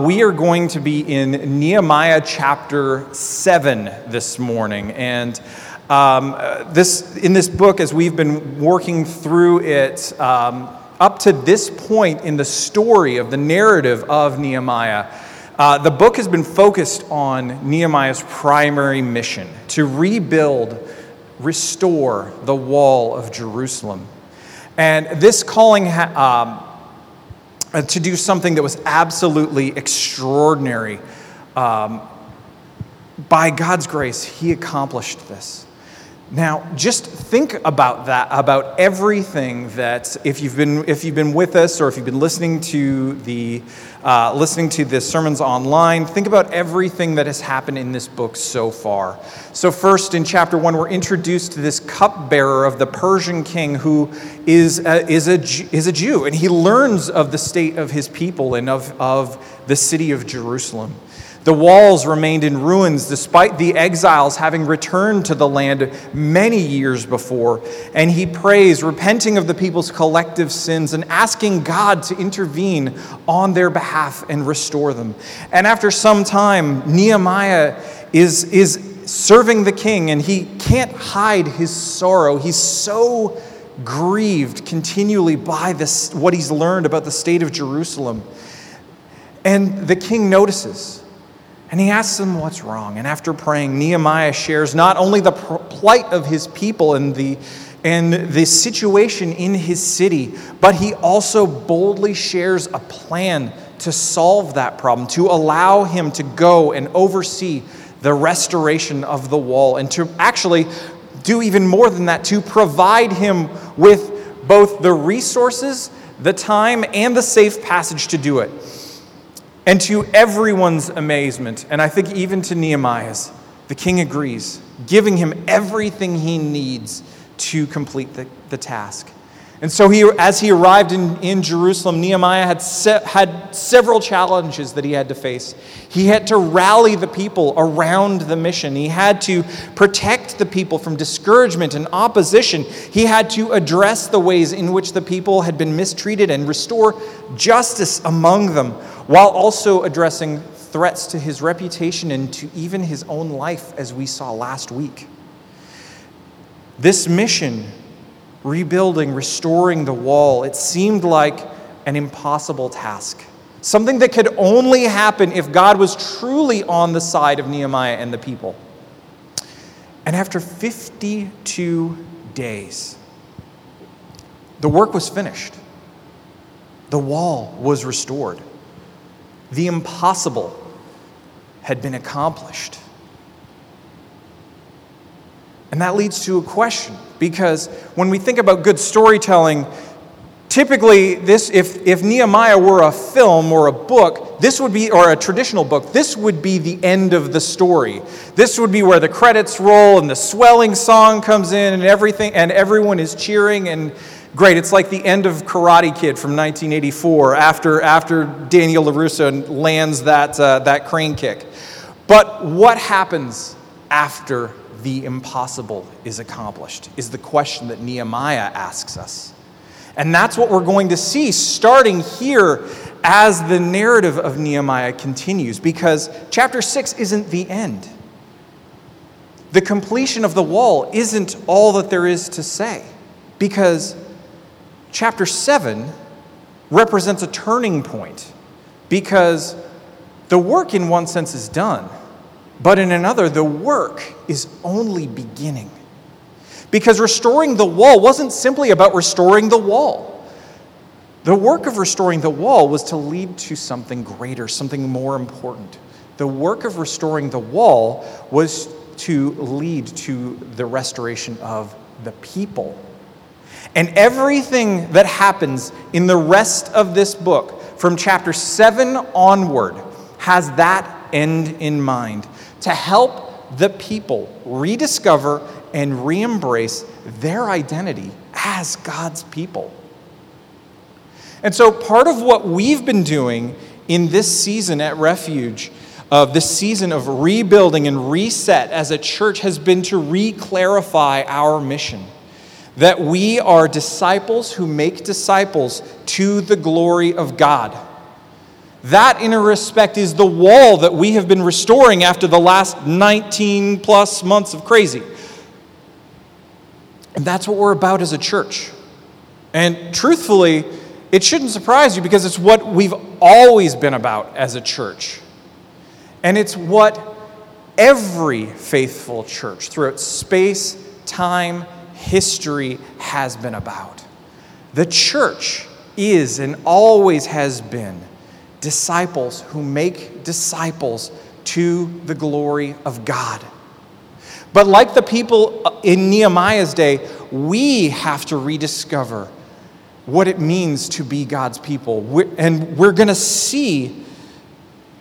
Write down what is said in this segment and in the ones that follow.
We are going to be in Nehemiah chapter 7 this morning. And um, this, in this book, as we've been working through it, um, up to this point in the story of the narrative of Nehemiah, uh, the book has been focused on Nehemiah's primary mission to rebuild, restore the wall of Jerusalem. And this calling ha- um, uh, to do something that was absolutely extraordinary. Um, by God's grace, he accomplished this. Now, just think about that, about everything that, if you've been, if you've been with us or if you've been listening to the, uh, listening to the sermons online, think about everything that has happened in this book so far. So, first, in chapter one, we're introduced to this cupbearer of the Persian king who is a, is a, is a Jew, and he learns of the state of his people and of, of the city of Jerusalem. The walls remained in ruins despite the exiles having returned to the land many years before. And he prays, repenting of the people's collective sins and asking God to intervene on their behalf and restore them. And after some time, Nehemiah is, is serving the king and he can't hide his sorrow. He's so grieved continually by this, what he's learned about the state of Jerusalem. And the king notices. And he asks them what's wrong. And after praying, Nehemiah shares not only the plight of his people and the, and the situation in his city, but he also boldly shares a plan to solve that problem, to allow him to go and oversee the restoration of the wall, and to actually do even more than that, to provide him with both the resources, the time, and the safe passage to do it. And to everyone's amazement, and I think even to Nehemiah's, the king agrees, giving him everything he needs to complete the, the task. And so, he, as he arrived in, in Jerusalem, Nehemiah had, se- had several challenges that he had to face. He had to rally the people around the mission, he had to protect the people from discouragement and opposition. He had to address the ways in which the people had been mistreated and restore justice among them, while also addressing threats to his reputation and to even his own life, as we saw last week. This mission rebuilding, restoring the wall, it seemed like an impossible task. Something that could only happen if God was truly on the side of Nehemiah and the people. And after 52 days, the work was finished. The wall was restored. The impossible had been accomplished. And that leads to a question because when we think about good storytelling, typically this if, if Nehemiah were a film or a book, this would be or a traditional book, this would be the end of the story. This would be where the credits roll and the swelling song comes in and everything and everyone is cheering and great. It's like the end of Karate Kid from 1984 after, after Daniel LaRusso lands that, uh, that crane kick. But what happens after the impossible is accomplished, is the question that Nehemiah asks us. And that's what we're going to see starting here as the narrative of Nehemiah continues, because chapter 6 isn't the end. The completion of the wall isn't all that there is to say, because chapter 7 represents a turning point, because the work, in one sense, is done. But in another, the work is only beginning. Because restoring the wall wasn't simply about restoring the wall. The work of restoring the wall was to lead to something greater, something more important. The work of restoring the wall was to lead to the restoration of the people. And everything that happens in the rest of this book, from chapter 7 onward, has that end in mind to help the people rediscover and re embrace their identity as God's people. And so, part of what we've been doing in this season at Refuge, of this season of rebuilding and reset as a church, has been to re clarify our mission. That we are disciples who make disciples to the glory of God That, in a respect, is the wall that we have been restoring after the last 19 plus months of crazy. And that's what we're about as a church. And truthfully, it shouldn't surprise you because it's what we've always been about as a church. And it's what every faithful church throughout space, time, history has been about. The church is and always has been disciples who make disciples to the glory of God. But like the people in Nehemiah's day, we have to rediscover what it means to be God's people. And we're going to see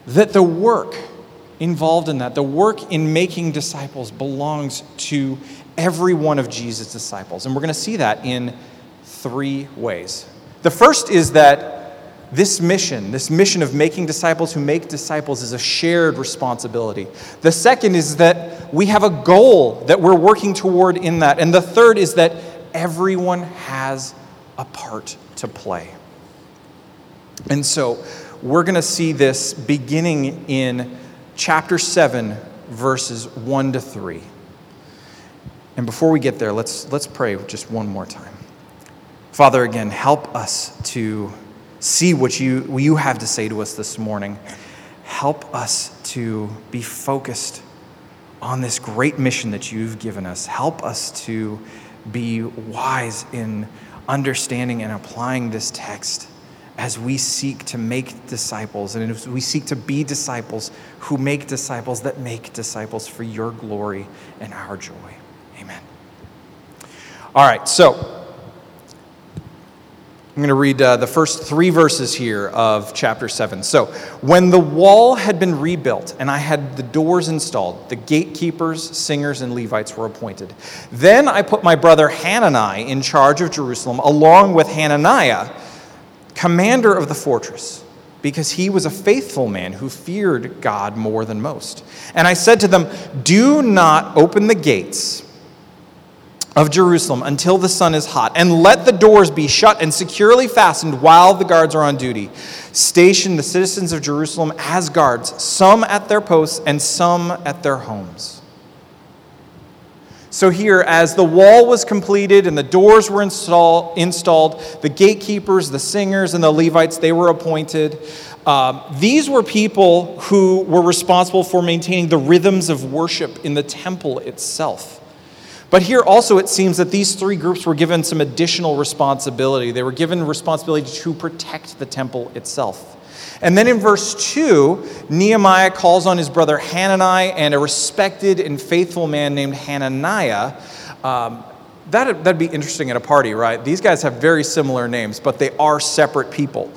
that the work involved in that, the work in making disciples, belongs to every one of Jesus' disciples. And we're going to see that in three ways. The first is that this mission, this mission of making disciples who make disciples, is a shared responsibility. The second is that we have a goal that we're working toward in that. And the third is that everyone has a part to play. And so we're going to see this beginning in chapter 7, verses 1 to 3. And before we get there, let's, let's pray just one more time. Father, again, help us to see what you, what you have to say to us this morning. Help us to be focused on this great mission that you've given us. Help us to be wise in understanding and applying this text as we seek to make disciples and as we seek to be disciples who make disciples that make disciples for your glory and our joy. Amen. All right, so I'm going to read uh, the first three verses here of chapter 7. So, when the wall had been rebuilt and I had the doors installed, the gatekeepers, singers, and Levites were appointed. Then I put my brother Hanani in charge of Jerusalem, along with Hananiah, commander of the fortress, because he was a faithful man who feared God more than most. And I said to them, Do not open the gates of Jerusalem until the sun is hot, and let the doors be shut and securely fastened while the guards are on duty. Station the citizens of Jerusalem as guards, some at their posts and some at their homes. So, here, as the wall was completed and the doors were install, installed, the gatekeepers, the singers, and the Levites, they were appointed. Um, these were people who were responsible for maintaining the rhythms of worship in the temple itself. But here also it seems that these three groups were given some additional responsibility. They were given responsibility to protect the temple itself. And then in verse 2, Nehemiah calls on his brother Hanani and a respected and faithful man named Hananiah. Um, that'd, that'd be interesting at a party, right? These guys have very similar names, but they are separate people.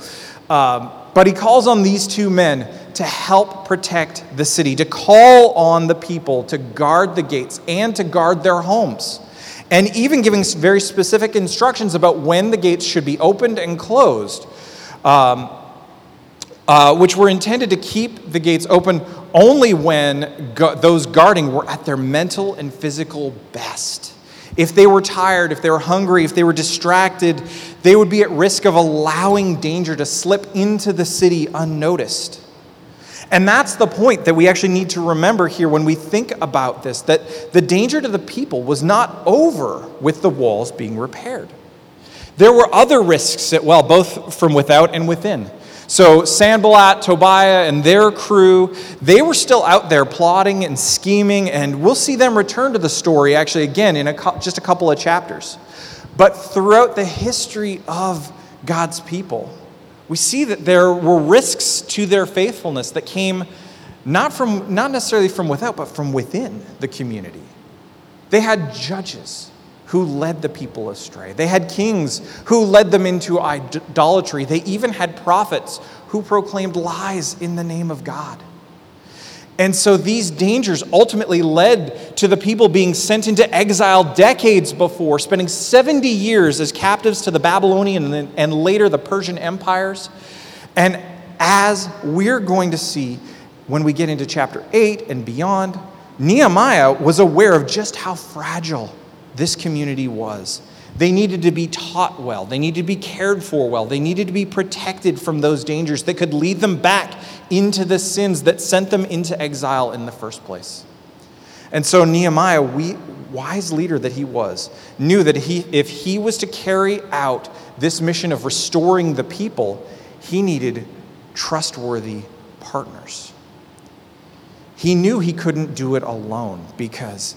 Um, but he calls on these two men to help protect the city, to call on the people to guard the gates and to guard their homes, and even giving very specific instructions about when the gates should be opened and closed, um, uh, which were intended to keep the gates open only when those guarding were at their mental and physical best. If they were tired, if they were hungry, if they were distracted, they would be at risk of allowing danger to slip into the city unnoticed. And that's the point that we actually need to remember here when we think about this that the danger to the people was not over with the walls being repaired. There were other risks, well, both from without and within. So Sanballat, Tobiah, and their crew, they were still out there plotting and scheming, and we'll see them return to the story actually again in a, just a couple of chapters. But throughout the history of God's people, we see that there were risks to their faithfulness that came not, from, not necessarily from without, but from within the community. They had judges who led the people astray, they had kings who led them into idolatry, they even had prophets who proclaimed lies in the name of God. And so these dangers ultimately led to the people being sent into exile decades before, spending 70 years as captives to the Babylonian and later the Persian empires. And as we're going to see when we get into chapter 8 and beyond, Nehemiah was aware of just how fragile this community was They needed to be taught well. They needed to be cared for well. They needed to be protected from those dangers that could lead them back into the sins that sent them into exile in the first place. And so Nehemiah, we, wise leader that he was, knew that he, if he was to carry out this mission of restoring the people, he needed trustworthy partners. He knew he couldn't do it alone because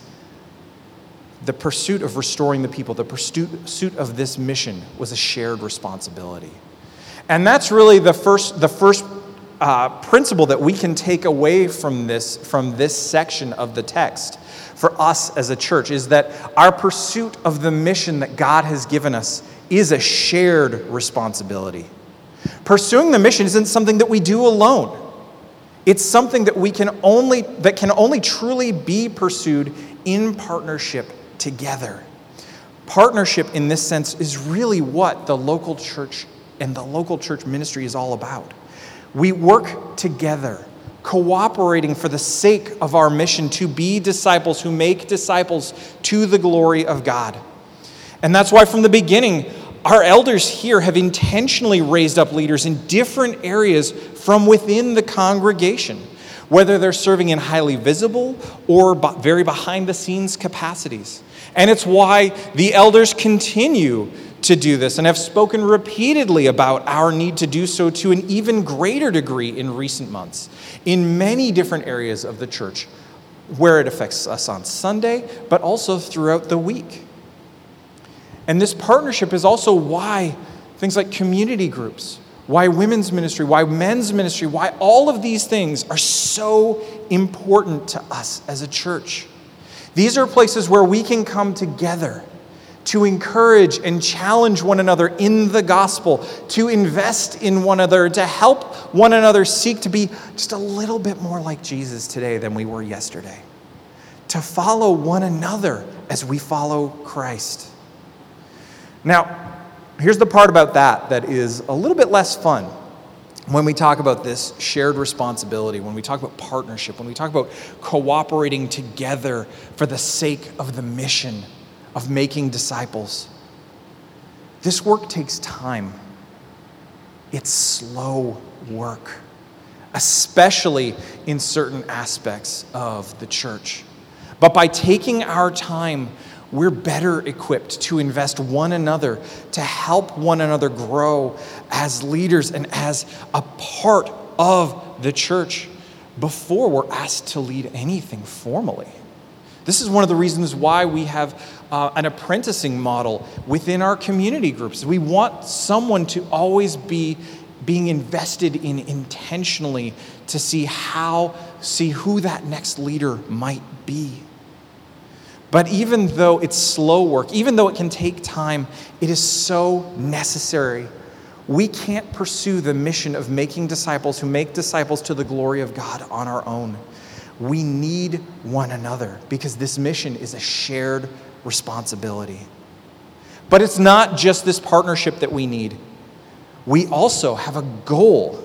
the pursuit of restoring the people, the pursuit of this mission was a shared responsibility. And that's really the first, the first uh, principle that we can take away from this, from this section of the text for us as a church is that our pursuit of the mission that God has given us is a shared responsibility. Pursuing the mission isn't something that we do alone. It's something that we can only that can only truly be pursued in partnership together. Partnership in this sense is really what the local church and the local church ministry is all about. We work together, cooperating for the sake of our mission to be disciples who make disciples to the glory of God. And that's why from the beginning, our elders here have intentionally raised up leaders in different areas from within the congregation, whether they're serving in highly visible or very behind the scenes capacities. And it's why the elders continue to do this and have spoken repeatedly about our need to do so to an even greater degree in recent months in many different areas of the church where it affects us on Sunday, but also throughout the week. And this partnership is also why things like community groups, why women's ministry, why men's ministry, why all of these things are so important to us as a church. These are places where we can come together to encourage and challenge one another in the gospel, to invest in one another, to help one another seek to be just a little bit more like Jesus today than we were yesterday, to follow one another as we follow Christ. Now, here's the part about that that is a little bit less fun when we talk about this shared responsibility, when we talk about partnership, when we talk about cooperating together for the sake of the mission of making disciples. This work takes time. It's slow work, especially in certain aspects of the church. But by taking our time, we're better equipped to invest one another, to help one another grow as leaders and as a part of the church before we're asked to lead anything formally. This is one of the reasons why we have uh, an apprenticing model within our community groups. We want someone to always be being invested in intentionally to see how, see who that next leader might be. But even though it's slow work, even though it can take time, it is so necessary. We can't pursue the mission of making disciples who make disciples to the glory of God on our own. We need one another because this mission is a shared responsibility. But it's not just this partnership that we need, we also have a goal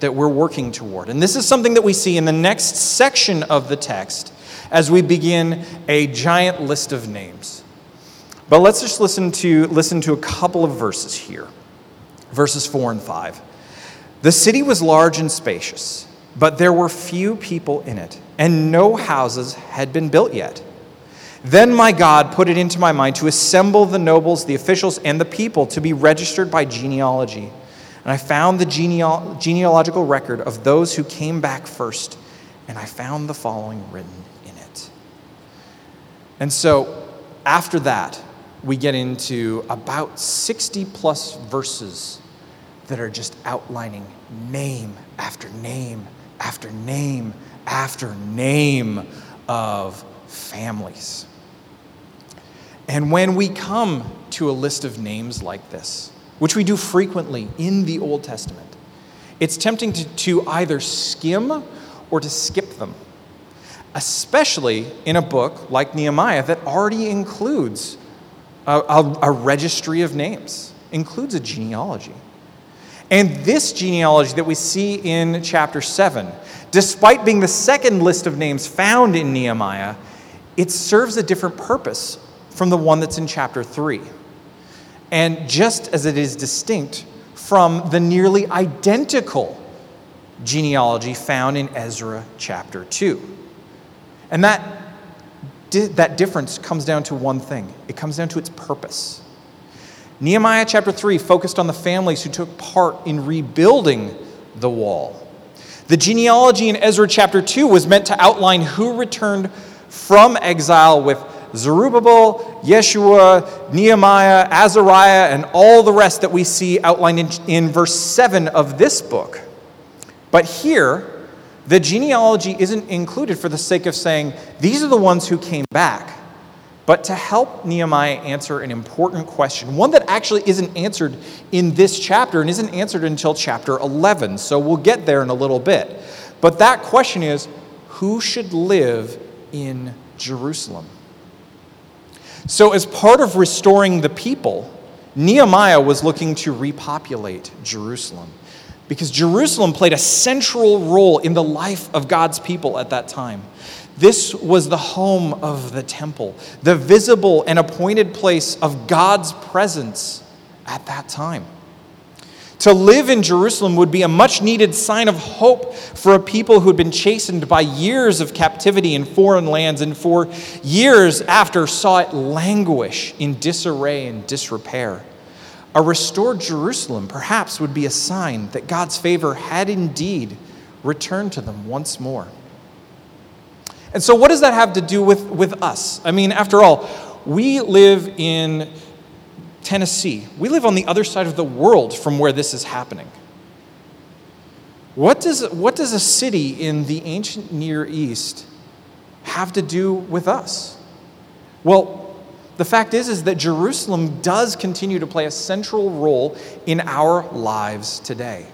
that we're working toward. And this is something that we see in the next section of the text as we begin a giant list of names. But let's just listen to, listen to a couple of verses here verses 4 and 5. The city was large and spacious, but there were few people in it, and no houses had been built yet. Then my God put it into my mind to assemble the nobles, the officials, and the people to be registered by genealogy. And I found the geneal- genealogical record of those who came back first, and I found the following written. And so, after that, we get into about 60 plus verses that are just outlining name after name after name after name of families. And when we come to a list of names like this, which we do frequently in the Old Testament, it's tempting to, to either skim or to skip them, especially in a book like Nehemiah that already includes a, a, a registry of names, includes a genealogy. And this genealogy that we see in chapter 7, despite being the second list of names found in Nehemiah, it serves a different purpose from the one that's in chapter 3. and just as it is distinct from the nearly identical genealogy found in Ezra chapter 2. And that, that difference comes down to one thing it comes down to its purpose. Nehemiah chapter 3 focused on the families who took part in rebuilding the wall. The genealogy in Ezra chapter 2 was meant to outline who returned from exile with Zerubbabel, Yeshua, Nehemiah, Azariah, and all the rest that we see outlined in, in verse 7 of this book. But here, the genealogy isn't included for the sake of saying these are the ones who came back, but to help Nehemiah answer an important question, one that actually isn't answered in this chapter and isn't answered until chapter 11. So we'll get there in a little bit. But that question is who should live in Jerusalem? So, as part of restoring the people, Nehemiah was looking to repopulate Jerusalem because Jerusalem played a central role in the life of God's people at that time. This was the home of the temple, the visible and appointed place of God's presence at that time. To live in Jerusalem would be a much needed sign of hope for a people who had been chastened by years of captivity in foreign lands and for years after saw it languish in disarray and disrepair. A restored Jerusalem perhaps would be a sign that God's favor had indeed returned to them once more. And so, what does that have to do with, with us? I mean, after all, we live in Tennessee. We live on the other side of the world from where this is happening. What does, what does a city in the ancient Near East have to do with us? Well, the fact is, is that Jerusalem does continue to play a central role in our lives today.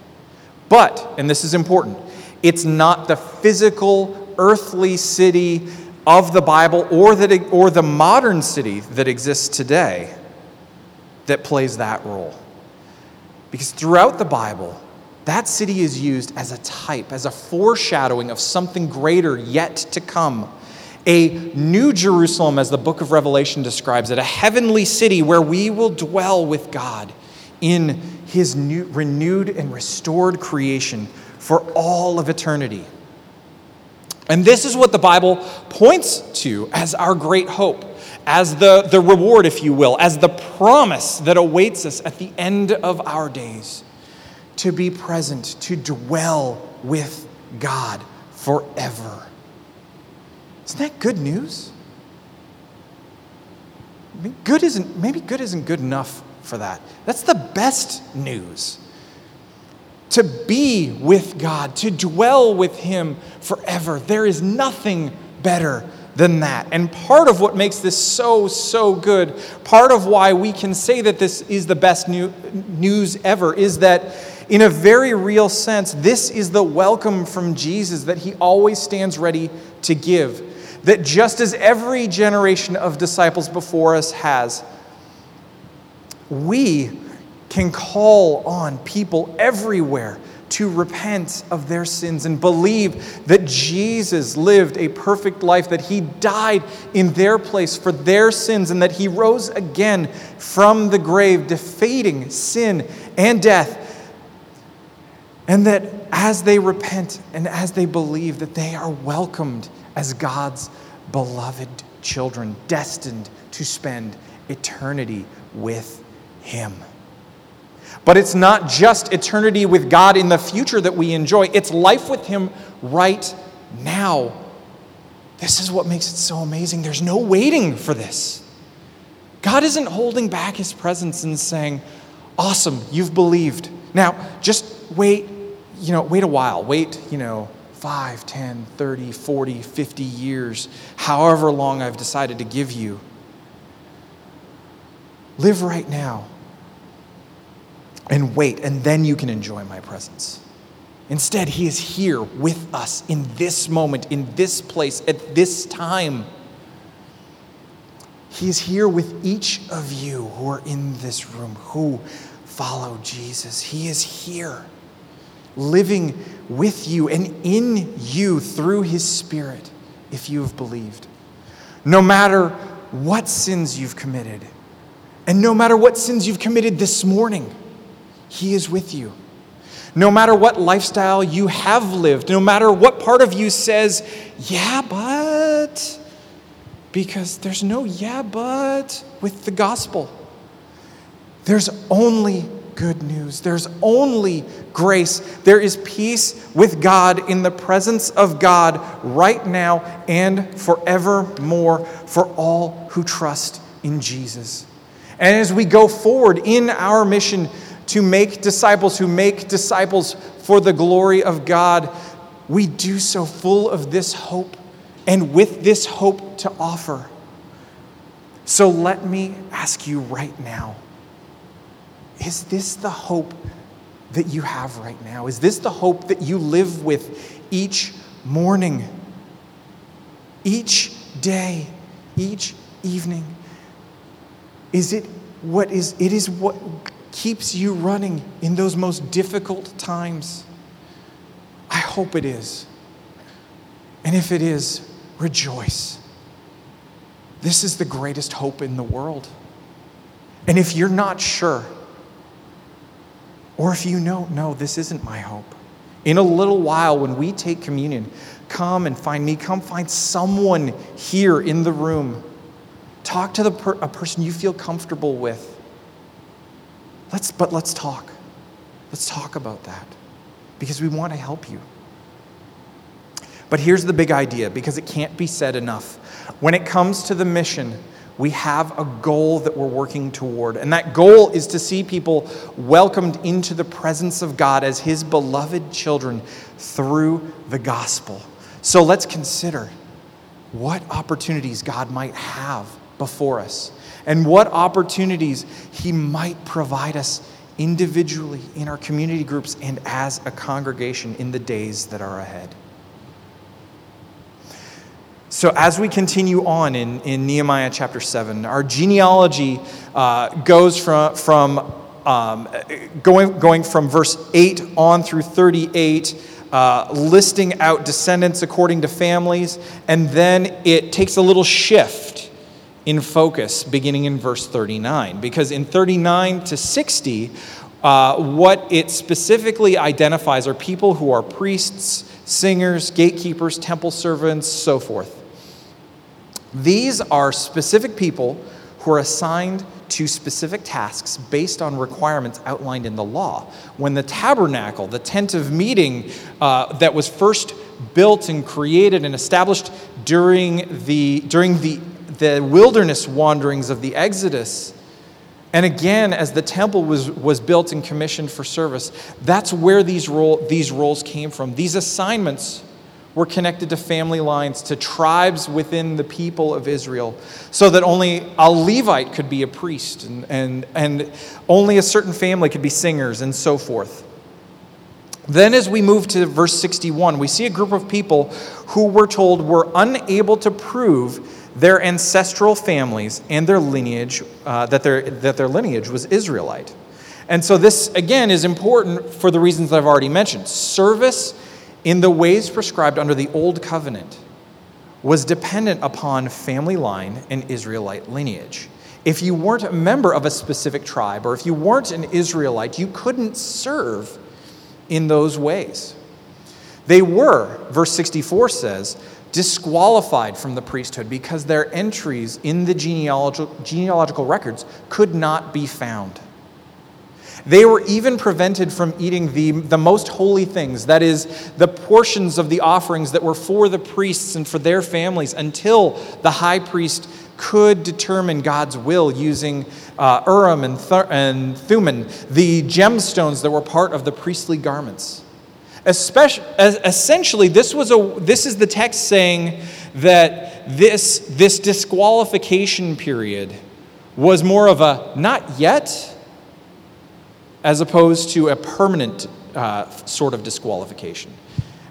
But, and this is important, it's not the physical, earthly city of the Bible or, that, or the modern city that exists today that plays that role. Because throughout the Bible, that city is used as a type, as a foreshadowing of something greater yet to come. A new Jerusalem, as the book of Revelation describes it, a heavenly city where we will dwell with God in his new, renewed and restored creation for all of eternity. And this is what the Bible points to as our great hope as the, the reward, if you will, as the promise that awaits us at the end of our days to be present, to dwell with God forever. Isn't that good news? good isn't, maybe good isn't good enough for that. That's the best news. To be with God, to dwell with Him forever. There is nothing better than that. And part of what makes this so, so good, part of why we can say that this is the best new, news ever, is that in a very real sense, this is the welcome from Jesus that he always stands ready to give. That just as every generation of disciples before us has, we can call on people everywhere to repent of their sins and believe that Jesus lived a perfect life, that he died in their place for their sins, and that he rose again from the grave, defeating sin and death. And that as they repent and as they believe, that they are welcomed as God's beloved children, destined to spend eternity with him. But it's not just eternity with God in the future that we enjoy, it's life with Him right now. This is what makes it so amazing. There's no waiting for this. God isn't holding back His presence and saying, Awesome, you've believed. Now, just wait, you know, wait a while. Wait, you know, 5, 10, 30, 40, 50 years, however long I've decided to give you. Live right now and wait, and then you can enjoy my presence. Instead, He is here with us in this moment, in this place, at this time. He is here with each of you who are in this room, who follow Jesus. He is here, living with you and in you through His Spirit, if you have believed. No matter what sins you've committed, And no matter what sins you've committed this morning, He is with you. No matter what lifestyle you have lived, no matter what part of you says, yeah, but, because there's no yeah, but with the gospel. There's only good news. There's only grace. There is peace with God in the presence of God right now and forevermore for all who trust in Jesus. And as we go forward in our mission to make disciples who make disciples for the glory of God, we do so full of this hope and with this hope to offer. So let me ask you right now is this the hope that you have right now? Is this the hope that you live with each morning, each day, each evening? Is it what is it is what keeps you running in those most difficult times? I hope it is. And if it is, rejoice. This is the greatest hope in the world. And if you're not sure, or if you know, no, this isn't my hope. In a little while, when we take communion, come and find me. Come find someone here in the room. Talk to the per- a person you feel comfortable with. Let's, but let's talk. Let's talk about that because we want to help you. But here's the big idea because it can't be said enough. When it comes to the mission, we have a goal that we're working toward. And that goal is to see people welcomed into the presence of God as His beloved children through the gospel. So let's consider what opportunities God might have before us and what opportunities He might provide us individually in our community groups and as a congregation in the days that are ahead. So, as we continue on in, in Nehemiah chapter 7, our genealogy uh, goes from, from um, going, going from verse 8 on through 38, uh, listing out descendants according to families, and then it takes a little shift in focus beginning in verse 39. Because in 39 to 60, uh, what it specifically identifies are people who are priests, singers, gatekeepers, temple servants, so forth. These are specific people who are assigned to specific tasks based on requirements outlined in the law. When the tabernacle, the tent of meeting uh, that was first built and created and established during the, during the, the wilderness wanderings of the Exodus, and again, as the temple was, was built and commissioned for service, that's where these, role, these roles came from. These assignments were connected to family lines, to tribes within the people of Israel, so that only a Levite could be a priest, and, and, and only a certain family could be singers, and so forth. Then, as we move to verse 61, we see a group of people who we're told were unable to prove their ancestral families and their lineage, uh, that, their, that their lineage was Israelite. And so, this again is important for the reasons I've already mentioned. Service in the ways prescribed under the Old Covenant was dependent upon family line and Israelite lineage. If you weren't a member of a specific tribe or if you weren't an Israelite, you couldn't serve in those ways. They were, verse 64 says, disqualified from the priesthood because their entries in the genealogical, genealogical records could not be found. They were even prevented from eating the, the most holy things, that is, the portions of the offerings that were for the priests and for their families, until the high priest could determine God's will using uh, Urim and, Th- and Thummim, the gemstones that were part of the priestly garments. Especially, essentially, this, was a, this is the text saying that this, this disqualification period was more of a not yet as opposed to a permanent uh, sort of disqualification.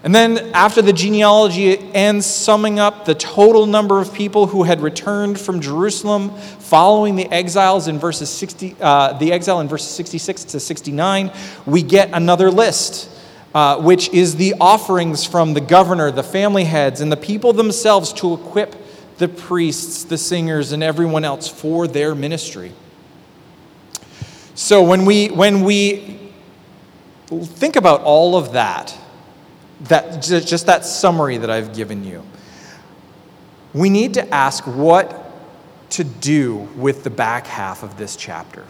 And then, after the genealogy ends, summing up the total number of people who had returned from Jerusalem following the exiles in verses 60, uh, the exile in verses 66 to 69, we get another list, uh, which is the offerings from the governor, the family heads, and the people themselves to equip the priests, the singers, and everyone else for their ministry. So when we, when we think about all of that, that just that summary that I've given you, we need to ask what to do with the back half of this chapter.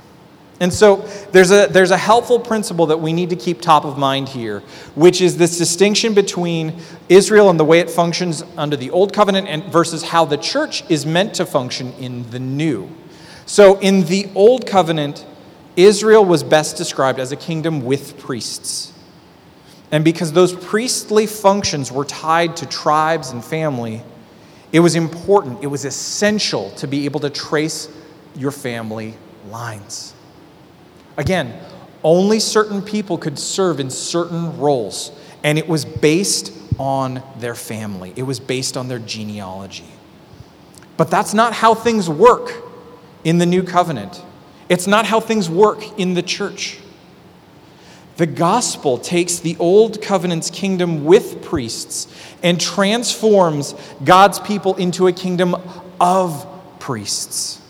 And so there's a, there's a helpful principle that we need to keep top of mind here, which is this distinction between Israel and the way it functions under the Old Covenant and versus how the church is meant to function in the New. So in the Old Covenant, Israel was best described as a kingdom with priests. And because those priestly functions were tied to tribes and family, it was important, it was essential to be able to trace your family lines. Again, only certain people could serve in certain roles, and it was based on their family, it was based on their genealogy. But that's not how things work in the new covenant. It's not how things work in the church. The gospel takes the old covenant's kingdom with priests and transforms God's people into a kingdom of priests.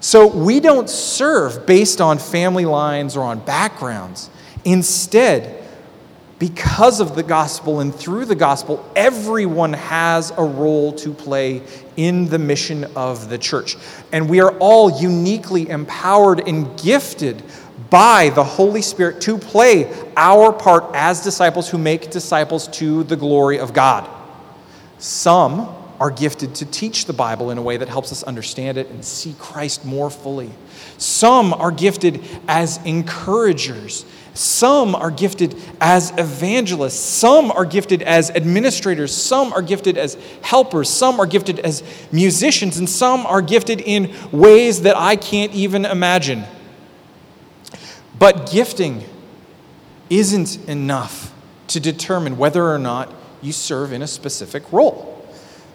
So we don't serve based on family lines or on backgrounds. Instead, because of the gospel and through the gospel, everyone has a role to play in the mission of the church. And we are all uniquely empowered and gifted by the Holy Spirit to play our part as disciples who make disciples to the glory of God. Some are gifted to teach the Bible in a way that helps us understand it and see Christ more fully. Some are gifted as encouragers. Some are gifted as evangelists. Some are gifted as administrators. Some are gifted as helpers. Some are gifted as musicians. And some are gifted in ways that I can't even imagine. But gifting isn't enough to determine whether or not you serve in a specific role.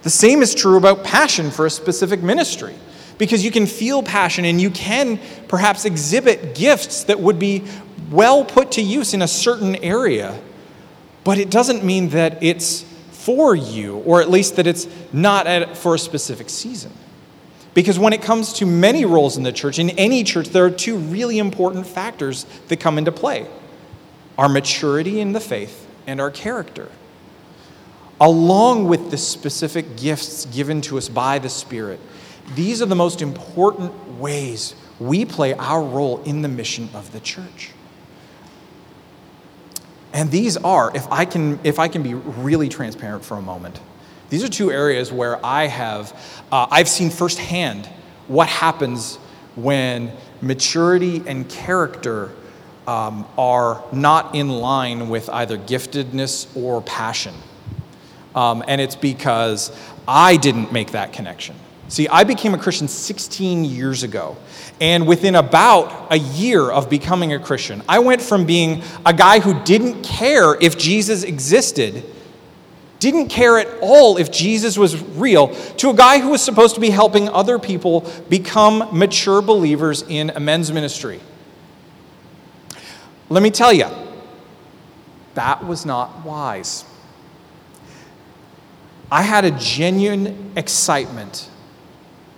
The same is true about passion for a specific ministry, because you can feel passion and you can perhaps exhibit gifts that would be well put to use in a certain area, but it doesn't mean that it's for you, or at least that it's not for a specific season. Because when it comes to many roles in the church, in any church, there are two really important factors that come into play our maturity in the faith and our character along with the specific gifts given to us by the Spirit. These are the most important ways we play our role in the mission of the church. And these are, if I can, if I can be really transparent for a moment, these are two areas where I have, uh, I've seen firsthand what happens when maturity and character um, are not in line with either giftedness or passion. Um, and it's because I didn't make that connection. See, I became a Christian 16 years ago. And within about a year of becoming a Christian, I went from being a guy who didn't care if Jesus existed, didn't care at all if Jesus was real, to a guy who was supposed to be helping other people become mature believers in a men's ministry. Let me tell you, that was not wise. I had a genuine excitement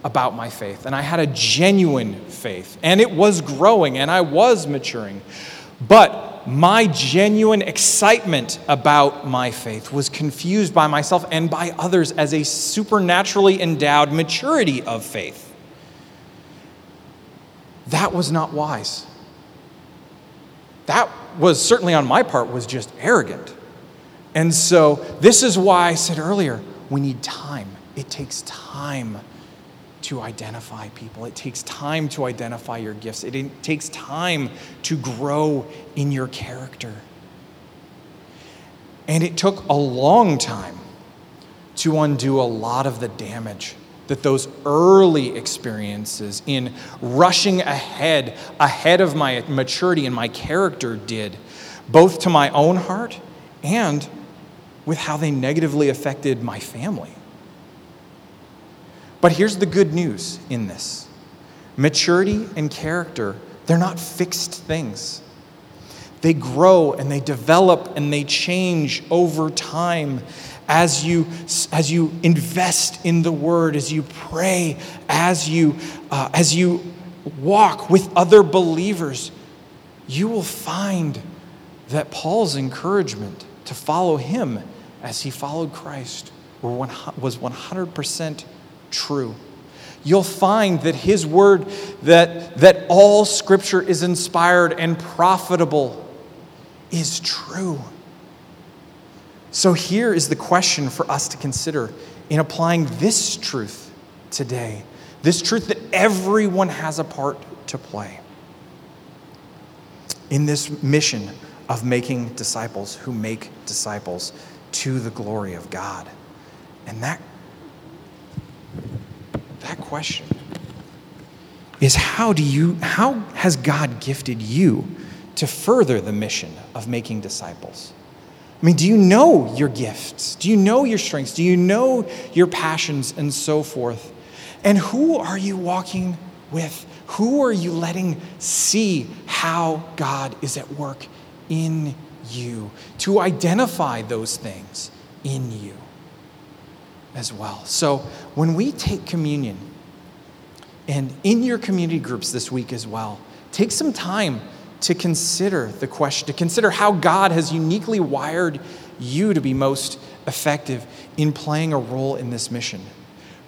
about my faith, and I had a genuine faith, and it was growing, and I was maturing. But my genuine excitement about my faith was confused by myself and by others as a supernaturally endowed maturity of faith. That was not wise. That was certainly on my part was just arrogant. And so, this is why I said earlier we need time. It takes time to identify people, it takes time to identify your gifts, it takes time to grow in your character. And it took a long time to undo a lot of the damage that those early experiences in rushing ahead, ahead of my maturity and my character did, both to my own heart and with how they negatively affected my family. But here's the good news in this maturity and character, they're not fixed things. They grow and they develop and they change over time as you, as you invest in the word, as you pray, as you, uh, as you walk with other believers, you will find that Paul's encouragement to follow him as he followed Christ was 100% true. You'll find that his word, that, that all scripture is inspired and profitable, is true. So here is the question for us to consider in applying this truth today this truth that everyone has a part to play in this mission of making disciples who make disciples to the glory of God. And that, that question is how do you how has God gifted you to further the mission of making disciples? I mean, do you know your gifts? Do you know your strengths? Do you know your passions and so forth? And who are you walking with? Who are you letting see how God is at work in you? To identify those things in you as well. So when we take communion, and in your community groups this week as well, take some time to consider the question, to consider how God has uniquely wired you to be most effective in playing a role in this mission.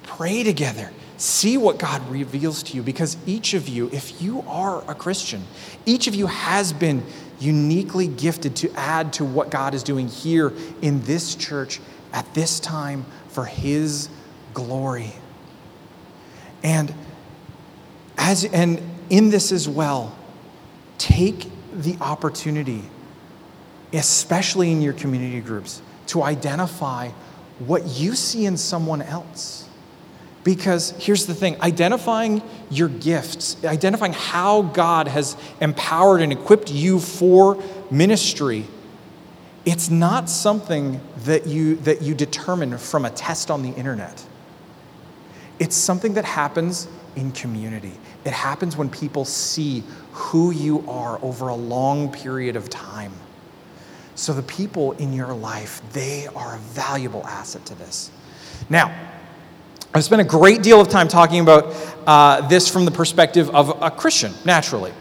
Pray together See what God reveals to you because each of you, if you are a Christian, each of you has been uniquely gifted to add to what God is doing here in this church at this time for His glory. And as and in this as well, take the opportunity, especially in your community groups, to identify what you see in someone else because here's the thing identifying your gifts, identifying how God has empowered and equipped you for ministry, it's not something that you, that you determine from a test on the internet. It's something that happens in community. It happens when people see who you are over a long period of time. So the people in your life, they are a valuable asset to this. Now, I've spent a great deal of time talking about uh, this from the perspective of a Christian, naturally.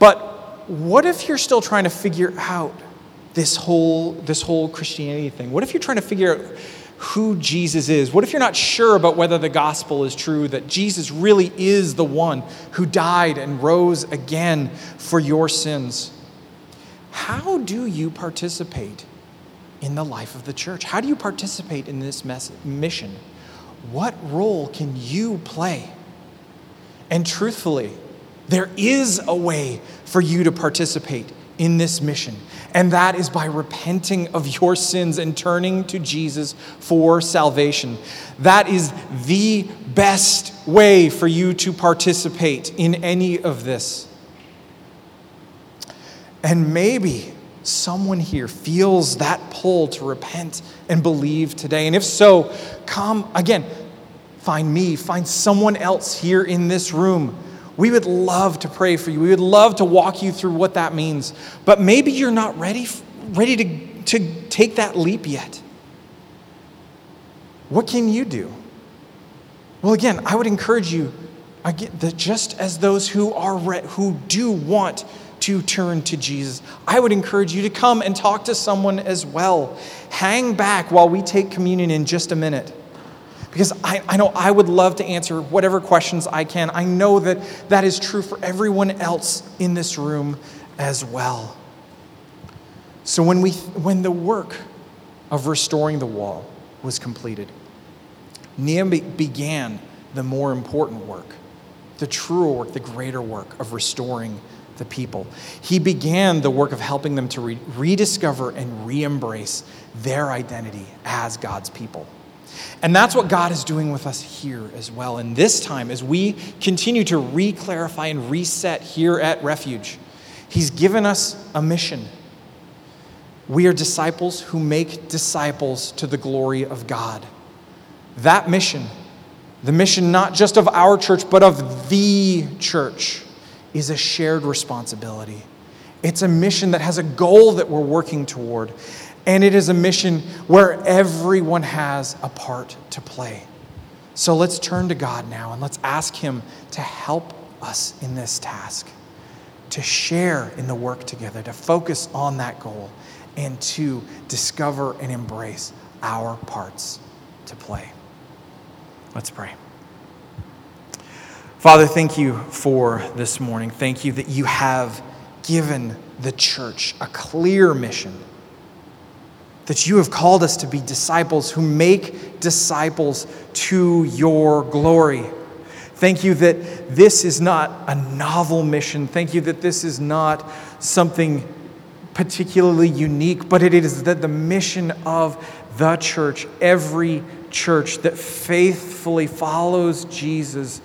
But what if you're still trying to figure out this whole, this whole Christianity thing? What if you're trying to figure out who Jesus is? What if you're not sure about whether the gospel is true, that Jesus really is the one who died and rose again for your sins? How do you participate in the life of the church? How do you participate in this mess- mission? what role can you play? And truthfully, there is a way for you to participate in this mission, and that is by repenting of your sins and turning to Jesus for salvation. That is the best way for you to participate in any of this. And maybe someone here feels that pull to repent and believe today? And if so, come again, find me, find someone else here in this room. We would love to pray for you. We would love to walk you through what that means. But maybe you're not ready, ready to, to take that leap yet. What can you do? Well, again, I would encourage you again, that just as those who are re- who do want to turn to Jesus. I would encourage you to come and talk to someone as well. Hang back while we take communion in just a minute. Because I, I know I would love to answer whatever questions I can. I know that that is true for everyone else in this room as well. So when, we, when the work of restoring the wall was completed, Nehemiah began the more important work, the truer work, the greater work of restoring the people. He began the work of helping them to re- rediscover and re embrace their identity as God's people. And that's what God is doing with us here as well. And this time, as we continue to re clarify and reset here at Refuge, He's given us a mission. We are disciples who make disciples to the glory of God. That mission, the mission not just of our church, but of the church, is a shared responsibility. It's a mission that has a goal that we're working toward. And it is a mission where everyone has a part to play. So let's turn to God now and let's ask Him to help us in this task to share in the work together, to focus on that goal, and to discover and embrace our parts to play. Let's pray. Father, thank you for this morning. Thank you that you have given the church a clear mission. That you have called us to be disciples who make disciples to your glory. Thank you that this is not a novel mission. Thank you that this is not something particularly unique, but it is that the mission of the church, every church that faithfully follows Jesus,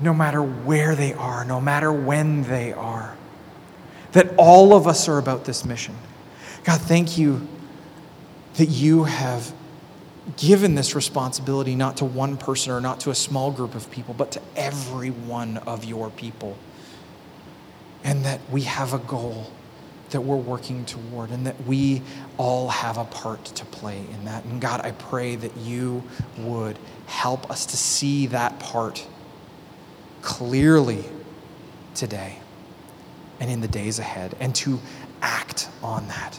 no matter where they are, no matter when they are, that all of us are about this mission. God, thank you that you have given this responsibility not to one person or not to a small group of people, but to every one of your people. And that we have a goal that we're working toward and that we all have a part to play in that. And God, I pray that you would help us to see that part clearly today and in the days ahead and to act on that.